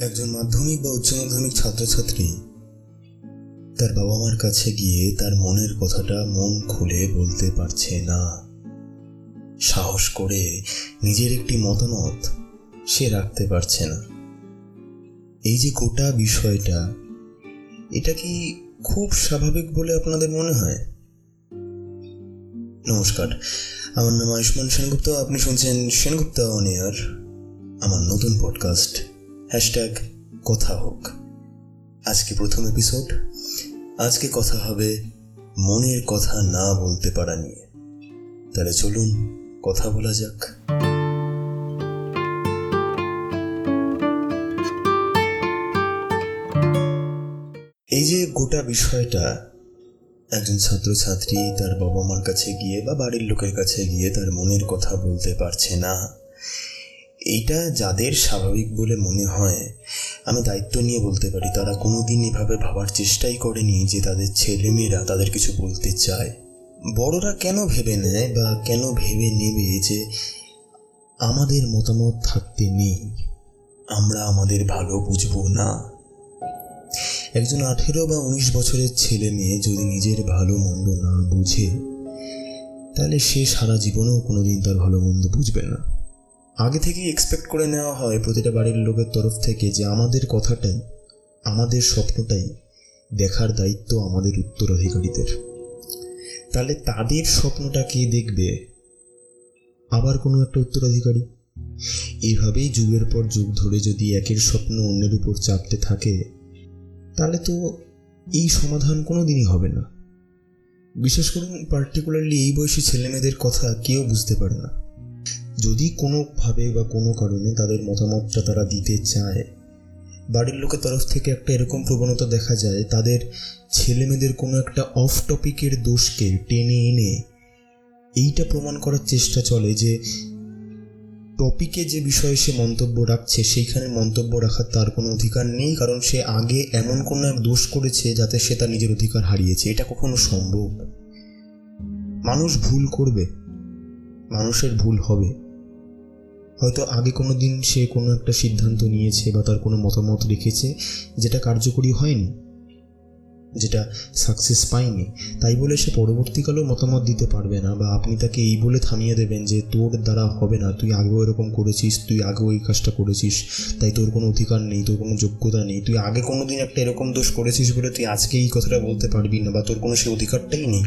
একজন মাধ্যমিক বা উচ্চ মাধ্যমিক ছাত্রছাত্রী তার বাবা মার কাছে গিয়ে তার মনের কথাটা মন খুলে বলতে পারছে না। সাহস করে নিজের একটি মতামত সে রাখতে পারছে না। এই যে গোটা বিষয়টা, এটা কি খুব স্বাভাবিক বলে আপনাদের মনে হয়? নমস্কার, আমার নাম আয়ুষ্মান সেনগুপ্ত, আপনি শুনছেন সেনগুপ্তা অনিয়ার আমার নতুন পডকাস্ট হ্যাশট্যাগ কথা হোক। আজকে প্রথম এপিসোড আজকে কথা হবে মনের কথা না বলতে পারা নিয়ে। তাহলে চলুন কথা বলা যাক। এই যে গোটা বিষয়টা, একজন ছাত্রছাত্রী তার বাবা মার কাছে গিয়ে বা বাড়ির লোকের কাছে গিয়ে তার মনের কথা বলতে পারছে না। এইটা যাদের স্বাভাবিক বলে মনে হয়, আমি দায়িত্ব নিয়ে বলতে পারি, তারা কোনোদিন এভাবে ভাবার চেষ্টাই করেনি যে তাদের ছেলেমেয়েরা তাদের কিছু বলতে চায়। বড়রা কেন ভেবে নেয় বা কেন ভেবে নেবে যে আমাদের মতামত থাকতে নেই? আমরা আমাদের ভালো বুঝব না। একজন আঠেরো বা উনিশ বছরের ছেলে মেয়ে যদি নিজের ভালো মন্দ না বুঝে, তাহলে সে সারা জীবনেও কোনোদিন তার ভালো মন্দ বুঝবে না। আগে থেকেই এক্সপেক্ট করে নেওয়া হয় প্রতিটা বাড়ির লোকের তরফ থেকে যে আমাদের কথাটাই, আমাদের স্বপ্নটাই দেখার দায়িত্ব আমাদের উত্তরাধিকারীদের। তাহলে তাদের স্বপ্নটা কে দেখবে? আবার কোনো একটা উত্তরাধিকারী? এইভাবেই যুগের পর যুগ ধরে যদি একের স্বপ্ন অন্যের উপর চাপতে থাকে, তাহলে তো এই সমাধান কোনো দিনই হবে না। বিশেষ করুন পার্টিকুলারলি এই বয়সী ছেলেমেয়েদের কথা কেউ বুঝতে পারে না। যদি কোনোভাবে বা কোনো কারণে তাদের মতামতটা তারা দিতে চায়, বাড়ির লোকের তরফ থেকে একটা এরকম প্রবণতা দেখা যায়, তাদের ছেলেমেয়েদের কোনো একটা অফ টপিকের দোষকে টেনে এনে এইটা প্রমাণ করার চেষ্টা চলে যে টপিকে যে বিষয়ে সে মন্তব্য রাখছে, সেইখানে মন্তব্য রাখার তার কোনো অধিকার নেই, কারণ সে আগে এমন কোনো এক দোষ করেছে যাতে সে তার নিজের অধিকার হারিয়েছে। এটা কখনো সম্ভব মানুষ ভুল করবে। মানুষের ভুল হবে। হয়তো আগে কোনো দিন সে কোনো একটা সিদ্ধান্ত নিয়েছে বা তার কোনো মতামত রেখেছে যেটা কার্যকরী হয়নি, যেটা সাকসেস পায়নি। তাই বলে সে পরবর্তীকালেও মতামত দিতে পারবে না বা আপনি তাকে এই বলে থামিয়ে দেবেন যে তোর দ্বারা হবে না, তুই আগেও এরকম করেছিস, তুই আগেও এই কাজটা করেছিস, তাই তোর কোনো অধিকার নেই, তোর কোনো যোগ্যতা নেই, তুই আগে কোনো দিন একটা এরকম দোষ করেছিস বলে তুই আজকে এই কথাটা বলতে পারবি না বা তোর কোনো সে অধিকারটাই নেই।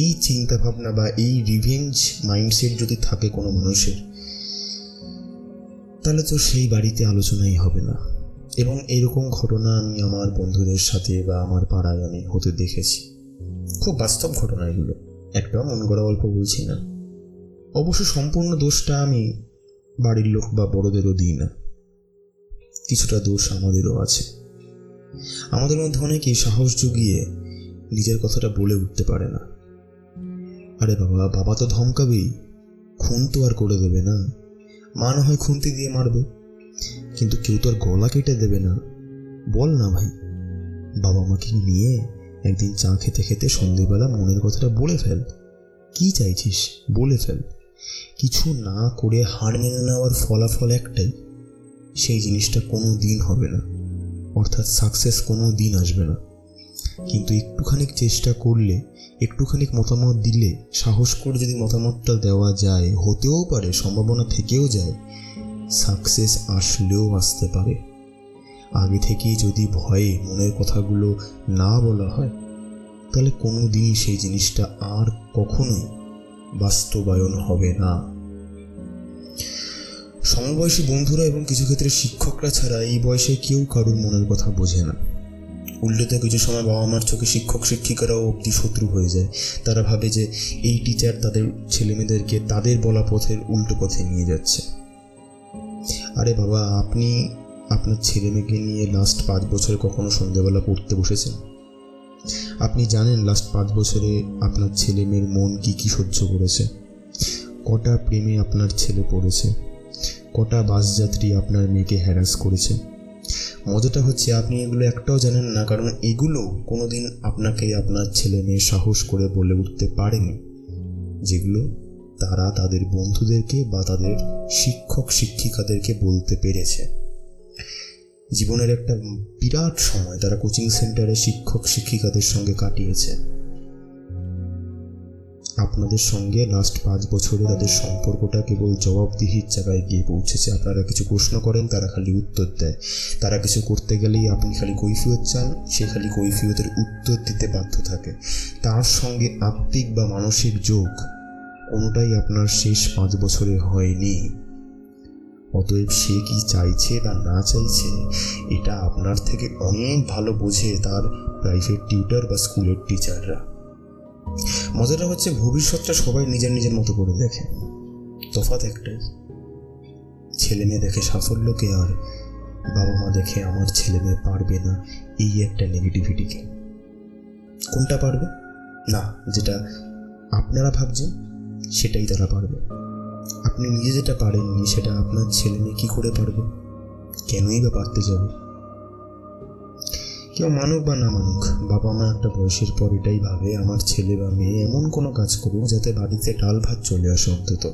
এই চিন্তাভাবনা বা এই রিভেঞ্জ মাইন্ডসেট যদি থাকে কোনো মানুষের তাহলে তো সেই বাড়িতে আলোচনাই হবে না। এবং এরকম ঘটনা আমি আমার বন্ধুদের সাথে বা আমার পাড়ায় আমি হতে দেখেছি। খুব বাস্তব ঘটনা এগুলো। একটাও মন গড়া গল্প বলছি না। অবশ্য সম্পূর্ণ দোষটা আমি বাড়ির লোক বা বড়দেরও দিই না। কিছুটা দোষ আমাদেরও আছে। আমাদের মধ্যে অনেকেই সাহস জুগিয়ে নিজের কথাটা বলে উঠতে পারে না। আরে বাবা বাবা তো ধমকাবেই। খুন তো আর করে দেবে না। মা না হয় খুন্তি দিয়ে মারবে। কিন্তু কেউ তো আর গলা কেটে দেবে না। বল না ভাই। বাবা মাকে নিয়ে একদিন চা খেতে খেতে সন্ধেবেলা মনের কথাটা বলে ফেল। কি চাইছিস? বলে ফেল। কিছু না করে হার মেনে নেওয়ার ফলাফল একটাই, সেই জিনিসটা কোনো দিন হবে না। অর্থাৎ সাকসেস কোনো দিন আসবে না। কিন্তু একটুখানি চেষ্টা করলে একটুখানি মতামত দিলে, সাহস করে যদি মতামতটা দেওয়া যায়, হতেও পারে, সম্ভাবনা থেকেও যায় সাকসেস আসলেও আসতে পারে। আগে থেকেই যদি ভয়ে মনের কথাগুলো না বলা হয়, তাহলে কোনো দিনই সেই জিনিসটা আর কখনোই বাস্তবায়ন হবে না। সমবয়সী বন্ধুরা এবং কিছু ক্ষেত্রে শিক্ষকরা ছাড়া এই বয়সে কেউ কারুর মনের কথা বোঝে না। উল্টোতে কিছু সময় বাবা মার চোখে শিক্ষক, শিক্ষিকারাও অব্দি শত্রু হয়ে যায়। তারা ভাবে যে এই টিচার তাদের ছেলেমেয়েদেরকে তাদের বলা পথের উল্টো পথে নিয়ে যাচ্ছে। আরে বাবা, আপনি আপনার ছেলে মেয়েকে নিয়ে লাস্ট পাঁচ বছরে কখনো সন্ধ্যেবেলা পড়তে বসেছেন? আপনি জানেন লাস্ট পাঁচ বছরে আপনার ছেলে মেয়ের মন কি কি সহ্য করেছে? কটা প্রেমে আপনার ছেলে পড়েছে? কটা বাসযাত্রী আপনার মেয়েকে হ্যারাস করেছে? মজাটা হচ্ছে আপনি এগুলো একটাও জানেন না, কারণ এগুলো কোনোদিন আপনাকে আপনার ছেলে মেয়ে সাহস করে বলে উঠতে পারেনি। যেগুলো তারা তাদের বন্ধুদেরকে বা তাদের শিক্ষক শিক্ষিকাদেরকে বলতে পেরেছে। জীবনের একটা বিরাট সময় তারা কোচিং সেন্টারে শিক্ষক শিক্ষিকাদের সঙ্গে কাটিয়েছে। আপনাদের সঙ্গে লাস্ট পাঁচ বছরে তাদের সম্পর্কটা কেবল জবাবদিহির জায়গায় গিয়ে পৌঁছেছে। আপনারা কিছু প্রশ্ন করেন, তারা খালি উত্তর দেয়। তারা কিছু করতে গেলেই আপনি খালি কৈফিয়ত চান, সে খালি কৈফিয়তের উত্তর দিতে বাধ্য থাকে। তার সঙ্গে আত্মিক বা মানসিক যোগ কোনোটাই আপনার শেষ পাঁচ বছরে হয়নি। অতএব সে কি চাইছে বা না চাইছে, এটা আপনার থেকে অনেক ভালো বোঝে তার প্রাইভেট টিউটার বা স্কুলের টিচাররা মজাটা হচ্ছে ভবিষ্যৎটা সবাই নিজের নিজের মতো করে দেখে। তফাৎ একটাই। ছেলে মেয়ে দেখে সাফল্যকে আর বাবা মা দেখে আমার ছেলে মেয়ে পারবে না এই একটা নেগেটিভিটিকে কোনটা পারবে? না, যেটা আপনারা ভাবছেন, সেটাই তারা পারবে। আপনি নিজে যেটা পারেননি, সেটা আপনার ছেলে মেয়ে কী করে পারবে? কেনই বা পারতে যাবে? কেউ মানুক বা না মানুক বাবা মা একটা বয়সের পর এটাই ভাবে, আমার ছেলে বা মেয়ে এমন কোনো কাজ করুক যাতে বাড়িতে ডাল ভাত চলে আসে অন্তত।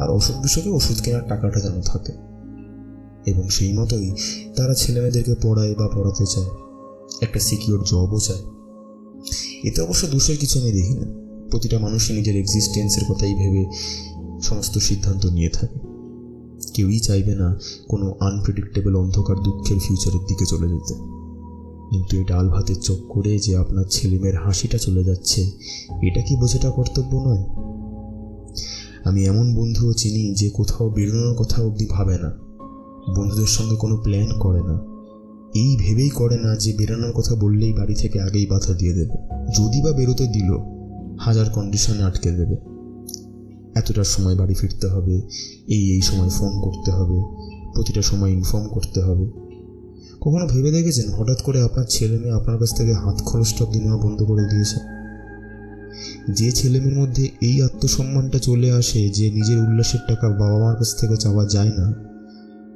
আর অসুখ বিসুখে ওষুধ কেনার টাকাটা যেন থাকে। এবং সেই মতোই তারা ছেলে মেয়েদেরকে পড়ায় বা পড়াতে চায়, একটা সিকিউর জবও চায়। এতে অবশ্য দোষের কিছু আমি দেখি না। প্রতিটা মানুষই নিজের এক্সিস্টেন্সের কথাই ভেবে সমস্ত সিদ্ধান্ত নিয়ে থাকে। কেউই চাইবে না কোনো আনপ্রেডিক্টেবল অন্ধকার দুঃখের ফিউচারের দিকে চলে যেতে। কিন্তু এই ডাল ভাতের চোখ করে যে আপনার ছেলেমেয়ের হাসিটা চলে যাচ্ছে, এটা কি বোঝাটা কর্তব্য নয়? আমি এমন বন্ধুও চিনি যে কোথাও বেরোনোর কথা অবধি ভাবে না, বন্ধুদের সঙ্গে কোনো প্ল্যান করে না। এই ভেবেই করে না যে বেরোনোর কথা বললেই বাড়ি থেকে আগেই বাধা দিয়ে দেবে। যদি বা বেরোতে দিল, হাজার কন্ডিশনে আটকে দেবে। এতটার সময় বাড়ি ফিরতে হবে, এই এই সময় ফোন করতে হবে, প্রতিটা সময় ইনফর্ম করতে হবে। কখনো ভেবে দেখেছেন হঠাৎ করে আপনার ছেলে মেয়ে আপনার কাছ থেকে হাত খরচটা অব্দি নেওয়া বন্ধ করে দিয়েছে? যে ছেলেমেয়ের মধ্যে এই আত্মসম্মানটা চলে আসে যে নিজের উল্লাসের টাকা বাবা মার কাছ থেকে চাওয়া যায় না,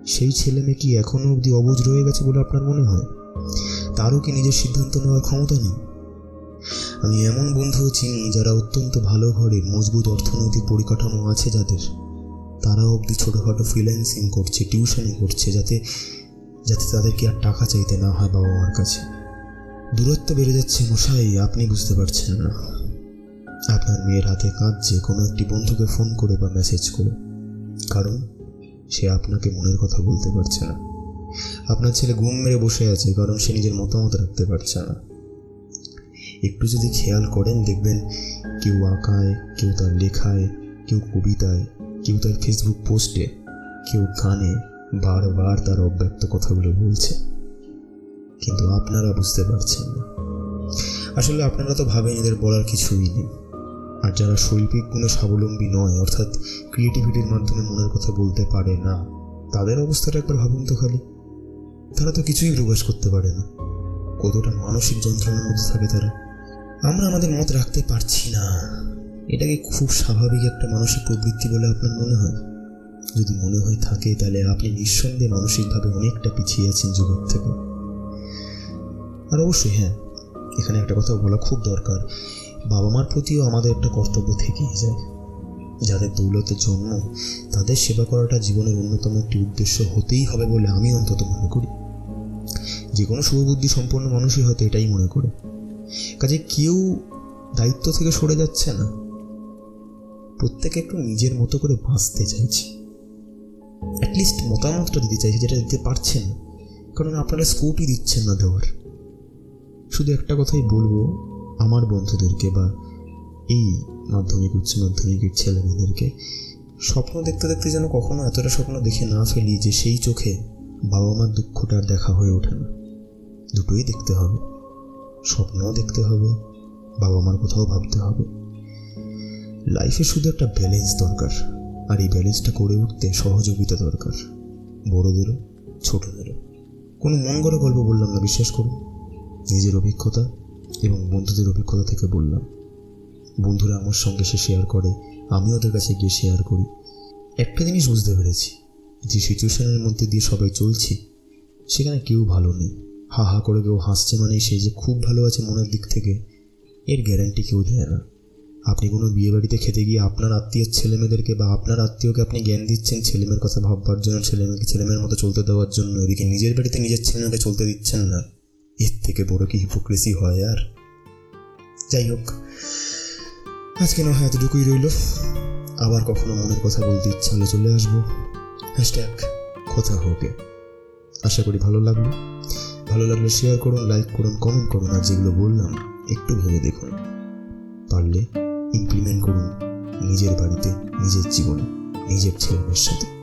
সেই ছেলে মেয়ে কি এখনও অবধি অবুজ রয়ে গেছে বলে আপনার মনে হয়? তারও কি নিজের সিদ্ধান্ত নেওয়ার ক্ষমতা নেই? আমি এমন বন্ধুও চিনি যারা অত্যন্ত ভালো ঘরে মজবুত অর্থনৈতিক পরিকাঠামো আছে যাদের। তারা অবধি ছোটোখাটো ফ্রিল্যান্সিং করছে টিউশনি করছে যাতে যাতে তাদেরকে আর টাকা চাইতে না হয় বাবা মার কাছে। দূরত্ব বেড়ে যাচ্ছে মশাই, আপনি বুঝতে পারছেন না। আপনার মেয়ের হাতে কাঁদছে কোনো একটি বন্ধুকে ফোন করে বা মেসেজ করে কারণ সে আপনাকে মনের কথা বলতে পারছে না। আপনার ছেলে ঘুম মেরে বসে আছে, কারণ সে নিজের মতামত রাখতে পারছে না। একটু যদি খেয়াল করেন, দেখবেন কেউ আঁকায়, কেউ তার লেখায়, কেউ কবিতায়, কেউ তার ফেসবুক পোস্টে কেউ গানে বারবার তার অব্যক্ত কথাগুলো বলছে। কিন্তু আপনারা বুঝতে পারছেন না। আসলে আপনারা তো ভাবেন এদের বলার কিছুই নেই। আর যারা শৈল্পিক গুণে স্বাবলম্বী নয়, অর্থাৎ ক্রিয়েটিভিটির মাধ্যমে মনের কথা বলতে পারে না, তাদের অবস্থাটা একবার ভাবুন তো খালি। তারা তো কিছুই প্রকাশ করতে পারে না। কতটা মানসিক যন্ত্রণার মধ্যে থাকে তারা। আমরা আমাদের মত রাখতে পারছি না। এটাকে খুব স্বাভাবিক একটা মানসিক প্রবৃত্তি বলে আপনার মনে হয়? যদি মনে হয় থাকে, তাহলে আপনি নিঃসন্দেহে মানসিকভাবে অনেকটা পিছিয়ে আছেন যুগের থেকে। আর অবশ্যই হ্যাঁ এখানে একটা কথা বলা খুব দরকার। বাবা মার প্রতিও আমাদের একটা কর্তব্য থেকেই যায়। যাদের দৌলতের জন্ম, তাদের সেবা করাটা জীবনের অন্যতম একটি উদ্দেশ্য হতেই হবে বলে আমি অন্তত মনে করি। যে কোনো শুভবুদ্ধি সম্পন্ন মানুষই হয়তো এটাই মনে করে। কাজে কেউ দায়িত্ব থেকে সরে যাচ্ছে না। প্রত্যেকে একটু নিজের মতো করে বাঁচতে চাইছে। অ্যাটলিস্ট মতামতটা দিতে চাইছে যেটা দিতে পারছেন। কারণ আপনারা স্কোপই দিচ্ছেন না দেওয়ার। শুধু একটা কথাই বলব, আমার বন্ধুদেরকে বা এই মাধ্যমিক, উচ্চ মাধ্যমিকের ছেলেমেয়েদেরকে, স্বপ্ন দেখতে দেখতে যেন কখনো এতটা স্বপ্ন দেখে না ফেলি যে সেই চোখে বাবা মার দুঃখটা আর দেখা হয়ে ওঠে না। দুটোই দেখতে হবে। স্বপ্নও দেখতে হবে বাবা মার কোথাও ভাবতে হবে। লাইফে শুধু একটা ব্যালেন্স দরকার। আর এই ব্যালেন্সটা করে উঠতে সহযোগিতা দরকার। বড়দেরও ছোটদেরও কোনো মন গল্প বললাম না, বিশ্বাস করুন। নিজের অভিজ্ঞতা এবং বন্ধুদের অভিজ্ঞতা থেকে বললাম। বন্ধুরা আমার সঙ্গে সে শেয়ার করে আমি ওদের কাছে গিয়ে শেয়ার করি। একটা জিনিস বুঝতে পেরেছি, যে সিচুয়েশনের মধ্যে দিয়ে সবাই চলছি, সেখানে কেউ ভালো নেই। হা হা করে কেউ হাসছে মানে সে যে খুব ভালো আছে মনের দিক থেকে, এর গ্যারান্টি কেউ দেয় না। আপনি কোনো বিয়ে বাড়িতে খেতে গিয়ে আপনার আত্মীয়ের ছেলেমেয়েদেরকে বা আপনার আত্মীয়কে আপনি জ্ঞান দিচ্ছেন ছেলেমেয়ের কথা ভাববার জন্য, ছেলেমেয়েকে ছেলেমেয়ের মতো চলতে দেওয়ার জন্য? এদিকে নিজের বাড়িতে নিজের ছেলেমেয়েকে চলতে দিচ্ছেন না। এর থেকে বড় কি হিপোক্রেসি হয় আর? যাই হোক, আজকে না হয় এতটুকুই রইল। আবার কখনো মনের কথা বলতে ইচ্ছা হলে চলে আসব। হ্যাশট্যাগ কথা হোকে। আশা করি ভালো লাগল। ভালো লাগলে শেয়ার করুন লাইক করুন কমেন্ট করুন। আর যেগুলো বললাম, একটু ভেবে দেখুন। পারলে ইমপ্লিমেন্ট করুন নিজের বাড়িতে নিজের জীবনে নিজের ছেলেমেয়ের সাথে।